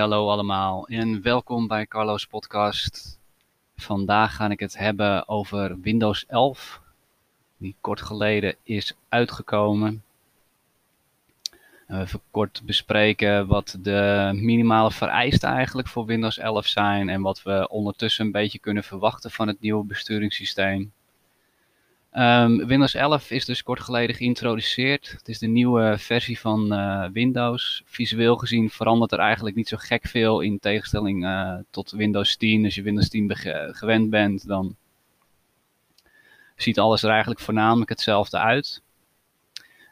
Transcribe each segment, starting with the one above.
hallo allemaal en welkom bij Carlo's podcast. Vandaag ga ik het hebben over Windows 11, die kort geleden is uitgekomen. Even kort bespreken wat de minimale vereisten eigenlijk voor Windows 11 zijn en wat we ondertussen een beetje kunnen verwachten van het nieuwe besturingssysteem. Um, Windows 11 is dus kort geleden geïntroduceerd. Het is de nieuwe versie van uh, Windows. Visueel gezien verandert er eigenlijk niet zo gek veel in tegenstelling uh, tot Windows 10. Als je Windows 10 gewend bent, dan ziet alles er eigenlijk voornamelijk hetzelfde uit.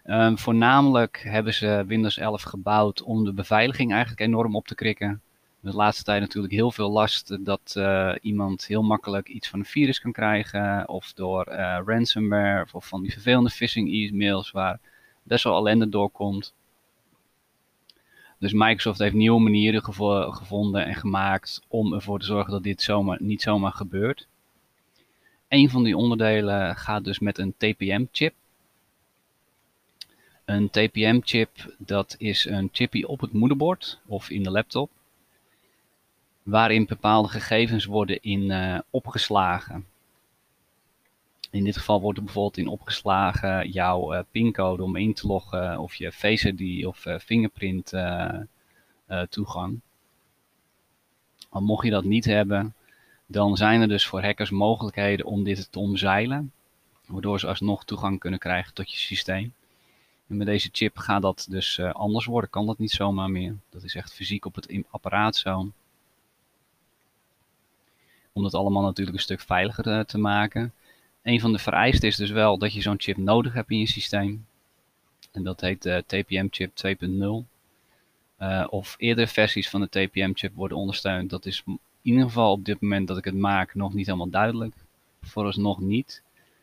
Um, voornamelijk hebben ze Windows 11 gebouwd om de beveiliging eigenlijk enorm op te krikken de laatste tijd natuurlijk heel veel last dat uh, iemand heel makkelijk iets van een virus kan krijgen. Of door uh, ransomware of van die vervelende phishing e-mails waar best wel ellende doorkomt. Dus Microsoft heeft nieuwe manieren gevo gevonden en gemaakt om ervoor te zorgen dat dit zomaar, niet zomaar gebeurt. Een van die onderdelen gaat dus met een TPM-chip. Een TPM-chip, dat is een chipje op het moederbord of in de laptop waarin bepaalde gegevens worden in uh, opgeslagen. In dit geval wordt er bijvoorbeeld in opgeslagen jouw uh, pincode om in te loggen of je Face ID of uh, fingerprint toegang. Maar mocht je dat niet hebben, dan zijn er dus voor hackers mogelijkheden om dit te omzeilen, waardoor ze alsnog toegang kunnen krijgen tot je systeem. En met deze chip gaat dat dus anders worden, kan dat niet zomaar meer. Dat is echt fysiek op het apparaat zo om dat allemaal natuurlijk een stuk veiliger eh, te maken. Een van de vereisten is dus wel dat je zo'n chip nodig hebt in je systeem. En dat heet de TPM-chip 2.0. Uh, of eerdere versies van de TPM-chip worden ondersteund. Dat is in ieder geval op dit moment dat ik het maak nog niet helemaal duidelijk. Vooralsnog niet.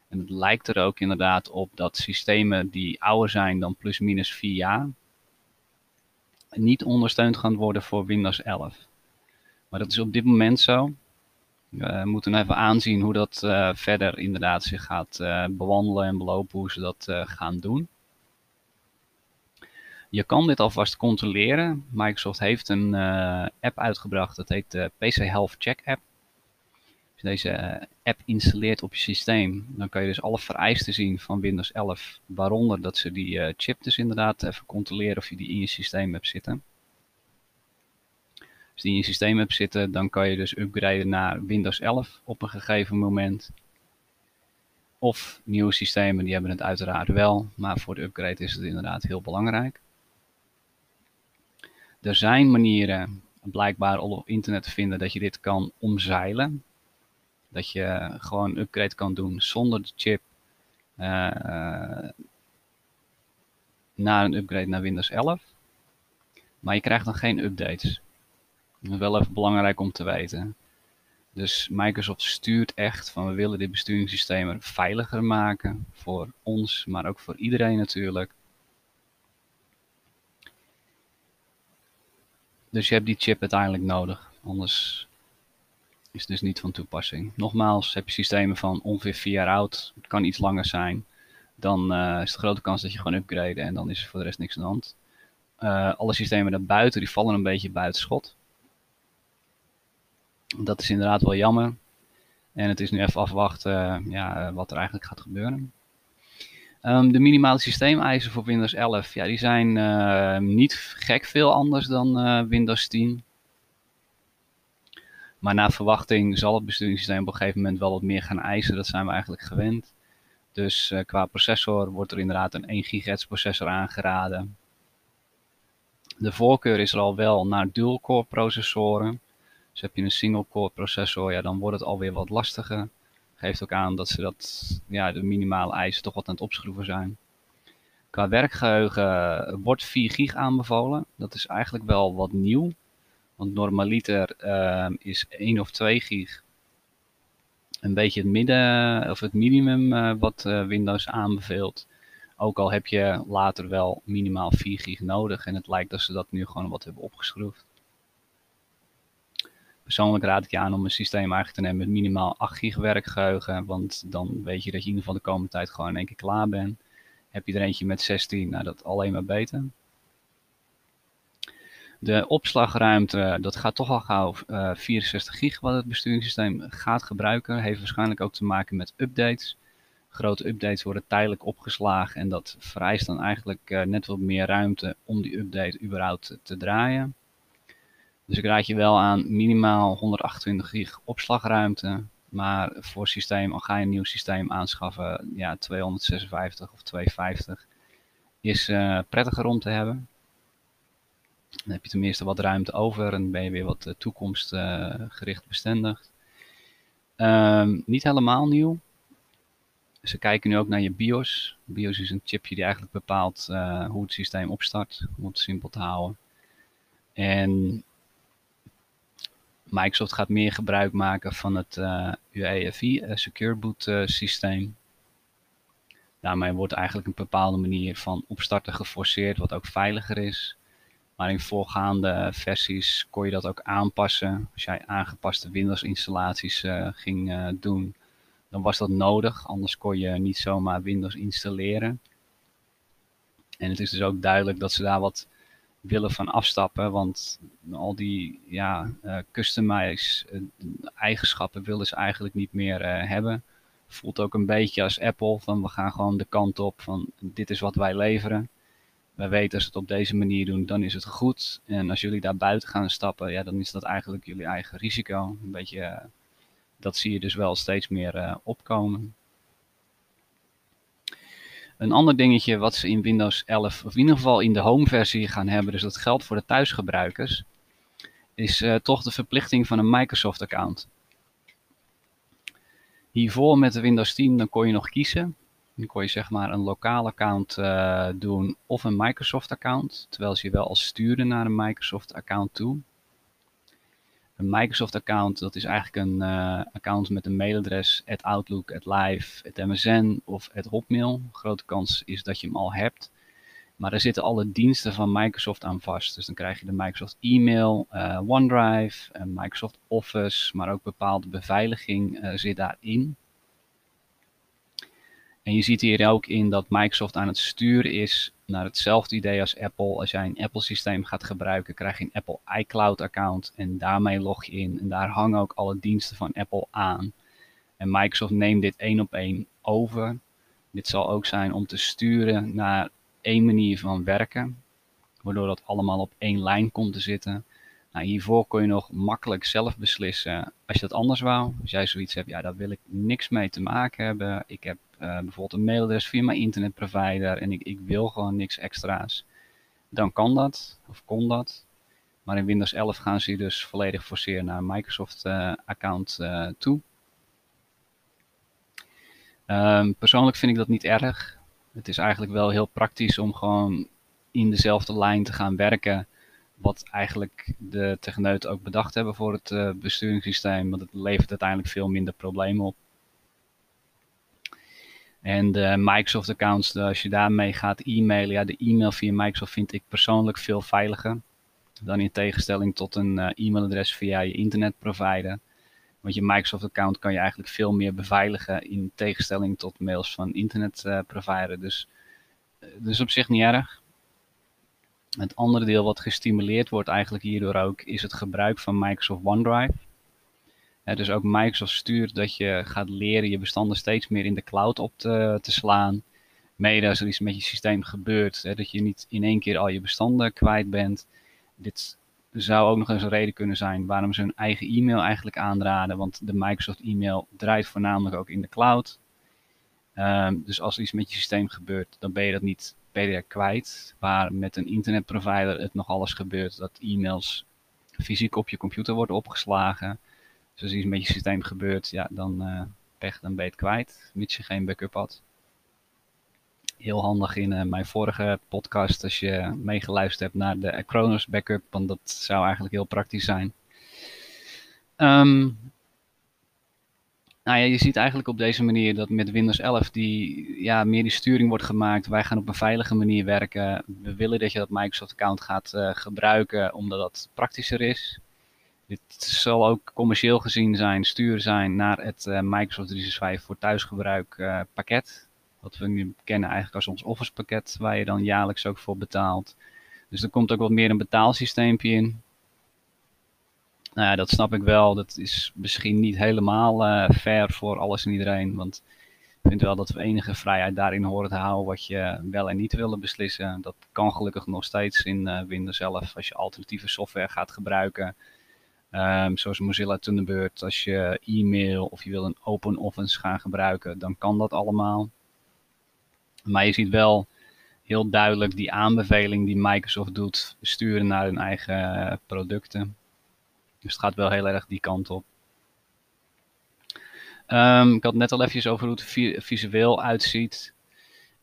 En het lijkt er ook inderdaad op dat systemen die ouder zijn dan plus minus 4 jaar niet ondersteund gaan worden voor Windows 11. Maar dat is op dit moment zo. We moeten even aanzien hoe dat uh, verder inderdaad zich gaat uh, bewandelen en belopen, hoe ze dat gaan doen. Je kan dit alvast controleren. Microsoft heeft een app uitgebracht, dat heet de PC Health Check app. Als je deze app installeert op je systeem, dan kan je dus alle vereisten zien van Windows 11, waaronder dat ze die chip dus inderdaad even controleren of je die in je systeem hebt zitten. Als die in je systeem hebt zitten, dan kan je dus upgraden naar Windows 11 op een gegeven moment. Of nieuwe systemen, die hebben het uiteraard wel, maar voor de upgrade is het inderdaad heel belangrijk. Er zijn manieren, blijkbaar op internet te vinden, dat je dit kan omzeilen. Dat je gewoon een upgrade kan doen zonder de chip uh, naar een upgrade naar Windows 11. Maar je krijgt dan geen updates. Wel even belangrijk om te weten. Dus Microsoft stuurt echt van we willen dit besturingssysteem veiliger maken voor ons, maar ook voor iedereen natuurlijk. Dus je hebt die chip uiteindelijk nodig, anders is het dus niet van toepassing. Nogmaals, heb je systemen van ongeveer 4 jaar oud, het kan iets langer zijn, dan uh, is de grote kans dat je gewoon upgraden en dan is er voor de rest niks aan de hand. Uh, alle systemen daarbuiten die vallen een beetje buiten schot. Dat is inderdaad wel jammer. En het is nu even afwachten ja, wat er eigenlijk gaat gebeuren. Um, de minimale systeemeisen voor Windows 11, ja, die zijn uh, niet gek veel anders dan Windows 10. Maar na verwachting zal het besturingssysteem op een gegeven moment wel wat meer gaan eisen. Dat zijn we eigenlijk gewend. Dus qua processor wordt er inderdaad een 1 GHz processor aangeraden. De voorkeur is er al wel naar dual-core processoren. Dus heb je een single core processor, ja, dan wordt het alweer wat lastiger. Geeft ook aan dat ze dat, ja, de minimale eisen toch wat aan het opschroeven zijn. Qua werkgeheugen wordt 4 gig aanbevolen. Dat is eigenlijk wel wat nieuw. Want normaliter uh, is 1 of 2 gig een beetje het midden of het minimum wat Windows aanbeveelt. Ook al heb je later wel minimaal 4 gig nodig en het lijkt dat ze dat nu gewoon wat hebben opgeschroefd. Persoonlijk raad ik je aan om een systeem eigenlijk te nemen met minimaal 8 gig werkgeheugen. Want dan weet je dat je in ieder geval de komende tijd gewoon in één keer klaar bent. Heb je er eentje met 16, nou dat alleen maar beter. De opslagruimte, dat gaat toch al gauw uh, 64 gig wat het besturingssysteem gaat gebruiken. Heeft waarschijnlijk ook te maken met updates. Grote updates worden tijdelijk opgeslagen en dat vereist dan eigenlijk uh, net wat meer ruimte om die update überhaupt te draaien. Dus ik raad je wel aan minimaal 128 gig opslagruimte. Maar voor systeem, al ga je een nieuw systeem aanschaffen, ja, 256 of 250 is uh, prettiger om te hebben. Dan heb je tenminste wat ruimte over en ben je weer wat uh, toekomstgericht bestendigd. Um, niet helemaal nieuw. Ze kijken nu ook naar je BIOS. BIOS is een chipje die eigenlijk bepaalt uh, hoe het systeem opstart, om het simpel te houden. En Microsoft gaat meer gebruik maken van het uh, UEFI, uh, Secure Boot uh, systeem. Daarmee wordt eigenlijk een bepaalde manier van opstarten geforceerd, wat ook veiliger is. Maar in voorgaande versies kon je dat ook aanpassen. Als jij aangepaste Windows installaties uh, ging doen, dan was dat nodig. Anders kon je niet zomaar Windows installeren. En het is dus ook duidelijk dat ze daar wat willen van afstappen. Want al die ja, uh, customize eigenschappen willen ze eigenlijk niet meer hebben. Voelt ook een beetje als Apple, van we gaan gewoon de kant op van dit is wat wij leveren. Wij weten als we het op deze manier doen, dan is het goed. En als jullie daar buiten gaan stappen, ja, dan is dat eigenlijk jullie eigen risico. Een beetje, dat zie je dus wel steeds meer opkomen. Een ander dingetje wat ze in Windows 11, of in ieder geval in de home versie gaan hebben, dus dat geldt voor de thuisgebruikers, is uh, toch de verplichting van een Microsoft account. Hiervoor met de Windows 10 dan kon je nog kiezen. Dan kon je zeg maar een lokaal account uh, doen of een Microsoft account. Terwijl ze je wel al sturen naar een Microsoft account toe. Een Microsoft account dat is eigenlijk een uh, account met een mailadres at Outlook, at Live, at MSN of at Hotmail. Grote kans is dat je hem al hebt. Maar er zitten alle diensten van Microsoft aan vast. Dus dan krijg je de Microsoft e-mail, uh, OneDrive, uh, Microsoft Office, maar ook bepaalde beveiliging zit daarin. En je ziet hier ook in dat Microsoft aan het sturen is naar hetzelfde idee als Apple. Als jij een Apple systeem gaat gebruiken, krijg je een Apple iCloud account en daarmee log je in. En daar hangen ook alle diensten van Apple aan. En Microsoft neemt dit één op één over. Dit zal ook zijn om te sturen naar één manier van werken, waardoor dat allemaal op één lijn komt te zitten. Nou, hiervoor kon je nog makkelijk zelf beslissen als je dat anders wou. Als jij zoiets hebt, ja, daar wil ik niks mee te maken hebben. Ik heb uh, bijvoorbeeld een mailadres via mijn internetprovider en ik, ik wil gewoon niks extra's. Dan kan dat, of kon dat. Maar in Windows 11 gaan ze dus volledig forceren naar een Microsoft uh, account uh, toe. Um, persoonlijk vind ik dat niet erg. Het is eigenlijk wel heel praktisch om gewoon in dezelfde lijn te gaan werken. Wat eigenlijk de techneuten ook bedacht hebben voor het besturingssysteem. Want het levert uiteindelijk veel minder problemen op. En de Microsoft accounts, als je daarmee gaat e-mailen, ja, de e-mail via Microsoft vind ik persoonlijk veel veiliger. Dan in tegenstelling tot een uh, e-mailadres via je internetprovider. Want je Microsoft account kan je eigenlijk veel meer beveiligen in tegenstelling tot mails van internetprovider. Uh, dus, dus op zich niet erg. Het andere deel wat gestimuleerd wordt eigenlijk hierdoor ook is het gebruik van Microsoft OneDrive. Dus ook Microsoft stuurt dat je gaat leren je bestanden steeds meer in de cloud op te, te slaan. Mede als er iets met je systeem gebeurt, dat je niet in één keer al je bestanden kwijt bent. Dit zou ook nog eens een reden kunnen zijn waarom ze hun eigen e-mail eigenlijk aanraden. Want de Microsoft e-mail draait voornamelijk ook in de cloud. Um, dus als er iets met je systeem gebeurt, dan ben je dat niet je kwijt. Waar met een internetprovider het nog alles gebeurt dat e-mails fysiek op je computer worden opgeslagen. Als iets met je systeem gebeurt, ja, dan, uh, dan ben je het kwijt, mits je geen backup had heel handig in uh, mijn vorige podcast als je meegeluisterd hebt naar de Acronis backup, want dat zou eigenlijk heel praktisch zijn. Um, nou ja, je ziet eigenlijk op deze manier dat met Windows 11 die, ja, meer die sturing wordt gemaakt. Wij gaan op een veilige manier werken. We willen dat je dat Microsoft account gaat uh, gebruiken omdat dat praktischer is. Dit zal ook commercieel gezien zijn, stuur zijn naar het uh, Microsoft 365 voor thuisgebruik uh, pakket. Wat we nu kennen eigenlijk als ons Office pakket, waar je dan jaarlijks ook voor betaalt. Dus er komt ook wat meer een betaalsysteempje in. Nou ja, dat snap ik wel. Dat is misschien niet helemaal uh, fair voor alles en iedereen. Want ik vind wel dat we enige vrijheid daarin horen te houden wat je wel en niet willen beslissen. Dat kan gelukkig nog steeds in Windows zelf als je alternatieve software gaat gebruiken. Um, zoals Mozilla Thunderbird, als je e-mail of je wil een Open Office gaan gebruiken, dan kan dat allemaal. Maar je ziet wel heel duidelijk die aanbeveling die Microsoft doet, sturen naar hun eigen producten. Dus het gaat wel heel erg die kant op. Um, ik had net al even over hoe het visueel uitziet.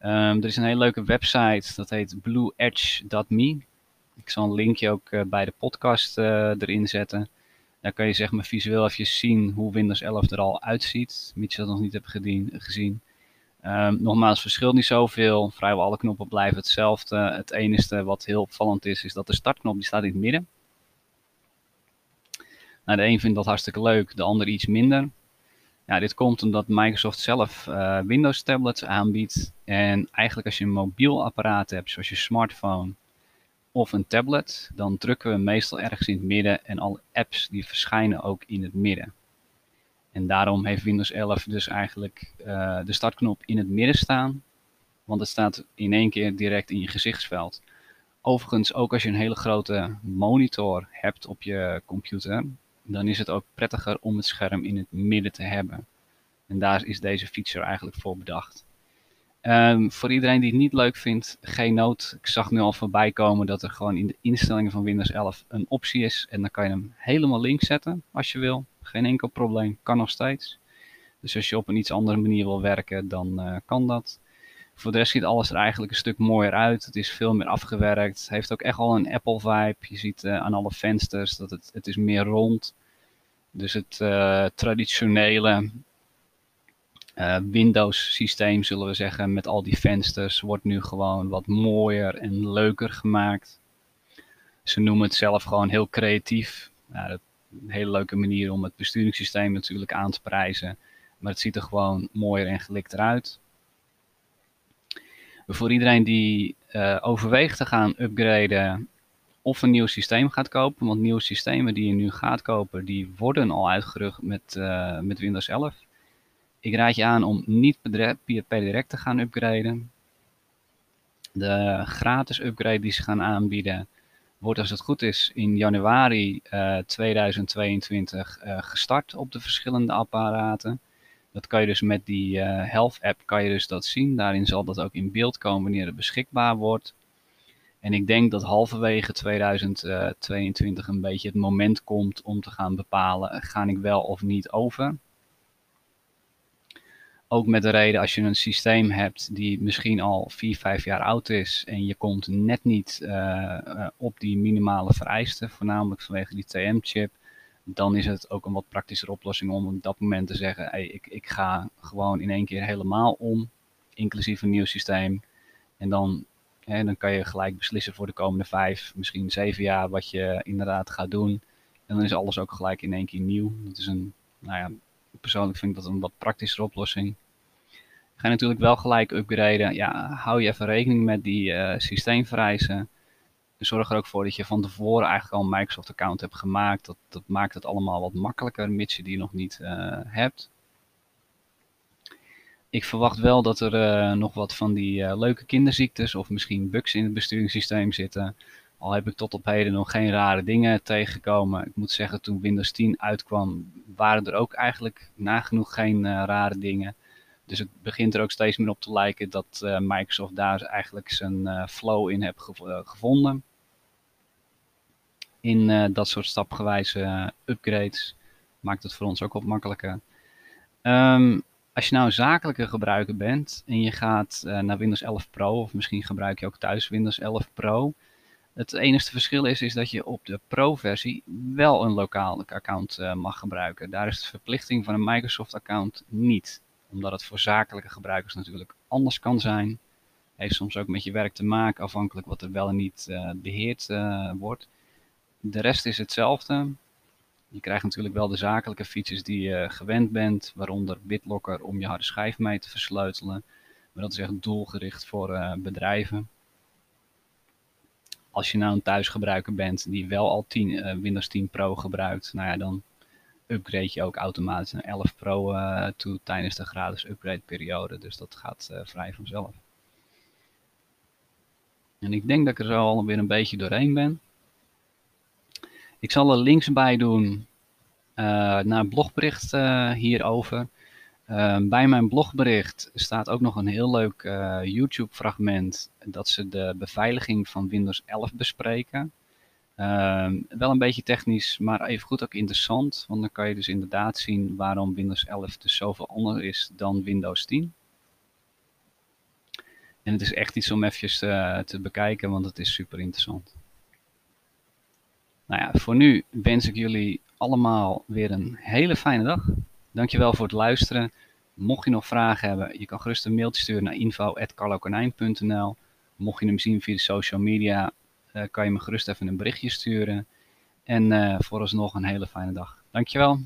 Um, er is een hele leuke website, dat heet blueedge.me. Ik zal een linkje ook uh, bij de podcast uh, erin zetten. Daar kan je zeg maar visueel even zien hoe Windows 11 er al uitziet, mits je dat nog niet hebt gezien. Um, nogmaals, verschilt niet zoveel. Vrijwel alle knoppen blijven hetzelfde. Het enige wat heel opvallend is, is dat de startknop die staat in het midden. Nou, de een vindt dat hartstikke leuk, de ander iets minder. Ja, dit komt omdat Microsoft zelf uh, Windows tablets aanbiedt. En eigenlijk als je een mobiel apparaat hebt, zoals je smartphone of een tablet, dan drukken we meestal ergens in het midden en alle apps die verschijnen ook in het midden. En daarom heeft Windows 11 dus eigenlijk uh, de startknop in het midden staan, want het staat in één keer direct in je gezichtsveld. Overigens, ook als je een hele grote monitor hebt op je computer, dan is het ook prettiger om het scherm in het midden te hebben. En daar is deze feature eigenlijk voor bedacht. Um, voor iedereen die het niet leuk vindt, geen nood. Ik zag nu al voorbij komen dat er gewoon in de instellingen van Windows 11 een optie is. En dan kan je hem helemaal links zetten als je wil. Geen enkel probleem, kan nog steeds. Dus als je op een iets andere manier wil werken, dan uh, kan dat. Voor de rest ziet alles er eigenlijk een stuk mooier uit. Het is veel meer afgewerkt. Het heeft ook echt al een Apple vibe. Je ziet uh, aan alle vensters dat het, het is meer rond. Dus het uh, traditionele uh, Windows systeem, zullen we zeggen, met al die vensters, wordt nu gewoon wat mooier en leuker gemaakt. Ze noemen het zelf gewoon heel creatief. Ja, een hele leuke manier om het besturingssysteem natuurlijk aan te prijzen. Maar het ziet er gewoon mooier en gelikter uit. Voor iedereen die uh, overweegt te gaan upgraden of een nieuw systeem gaat kopen. Want nieuwe systemen die je nu gaat kopen, die worden al uitgerust met, uh, met Windows 11. Ik raad je aan om niet per direct te gaan upgraden. De gratis upgrade die ze gaan aanbieden, wordt als het goed is in januari uh, 2022 uh, gestart op de verschillende apparaten. Dat kan je dus met die uh, Health app kan je dus dat zien. Daarin zal dat ook in beeld komen wanneer het beschikbaar wordt. En ik denk dat halverwege 2022 een beetje het moment komt om te gaan bepalen, ga ik wel of niet over. Ook met de reden als je een systeem hebt die misschien al 4, 5 jaar oud is en je komt net niet uh, op die minimale vereisten, voornamelijk vanwege die TM-chip, dan is het ook een wat praktischer oplossing om op dat moment te zeggen, hey, ik, ik ga gewoon in één keer helemaal om, inclusief een nieuw systeem. En dan, hè, dan kan je gelijk beslissen voor de komende vijf, misschien zeven jaar wat je inderdaad gaat doen. En dan is alles ook gelijk in één keer nieuw. Dat is een, nou ja, persoonlijk vind ik dat een wat praktische oplossing. Ga je natuurlijk wel gelijk upgraden. Ja, hou je even rekening met die uh. Zorg er ook voor dat je van tevoren eigenlijk al een Microsoft account hebt gemaakt. Dat, dat maakt het allemaal wat makkelijker, mits je die nog niet uh, hebt. Ik verwacht wel dat er uh, nog wat van die leuke kinderziektes of misschien bugs in het besturingssysteem zitten. Al heb ik tot op heden nog geen rare dingen tegengekomen. Ik moet zeggen, toen Windows 10 uitkwam, waren er ook eigenlijk nagenoeg geen rare dingen. Dus het begint er ook steeds meer op te lijken dat uh, Microsoft daar eigenlijk zijn uh, flow in heeft gev gevonden. In dat soort stapgewijze upgrades maakt het voor ons ook wat makkelijker. Um, als je nou een zakelijke gebruiker bent en je gaat naar Windows 11 Pro, of misschien gebruik je ook thuis Windows 11 Pro, het enige verschil is, is dat je op de Pro-versie wel een lokaal account mag gebruiken. Daar is de verplichting van een Microsoft-account niet. Omdat het voor zakelijke gebruikers natuurlijk anders kan zijn. Heeft soms ook met je werk te maken, afhankelijk wat er wel en niet uh, beheerd uh, wordt. De rest is hetzelfde. Je krijgt natuurlijk wel de zakelijke features die je gewend bent, waaronder BitLocker om je harde schijf mee te versleutelen. Maar dat is echt doelgericht voor bedrijven. als je nou een thuisgebruiker bent die wel al 10, Windows 10 Pro gebruikt, nou ja, dan upgrade je ook automatisch naar 11 Pro toe tijdens de gratis upgrade periode. Dus dat gaat vrij vanzelf. En ik denk dat ik er zo alweer een beetje doorheen ben. Ik zal er links bij doen uh, naar een blogbericht hierover. Uh, bij mijn blogbericht staat ook nog een heel leuk YouTube fragment dat ze de beveiliging van Windows 11 bespreken. Ehm, wel een beetje technisch, maar even goed ook interessant, want dan kan je dus inderdaad zien waarom Windows 11 dus zoveel anders is dan Windows 10. En het is echt iets om even te bekijken, want het is super interessant. Nou ja, voor nu wens ik jullie allemaal weer een hele fijne dag. Dankjewel voor het luisteren. Mocht je nog vragen hebben, je kan gerust een mailtje sturen naar info.carlokonijn.nl Mocht je hem zien via de social media, kan je me gerust even een berichtje sturen. En uh, vooralsnog een hele fijne dag. Dankjewel.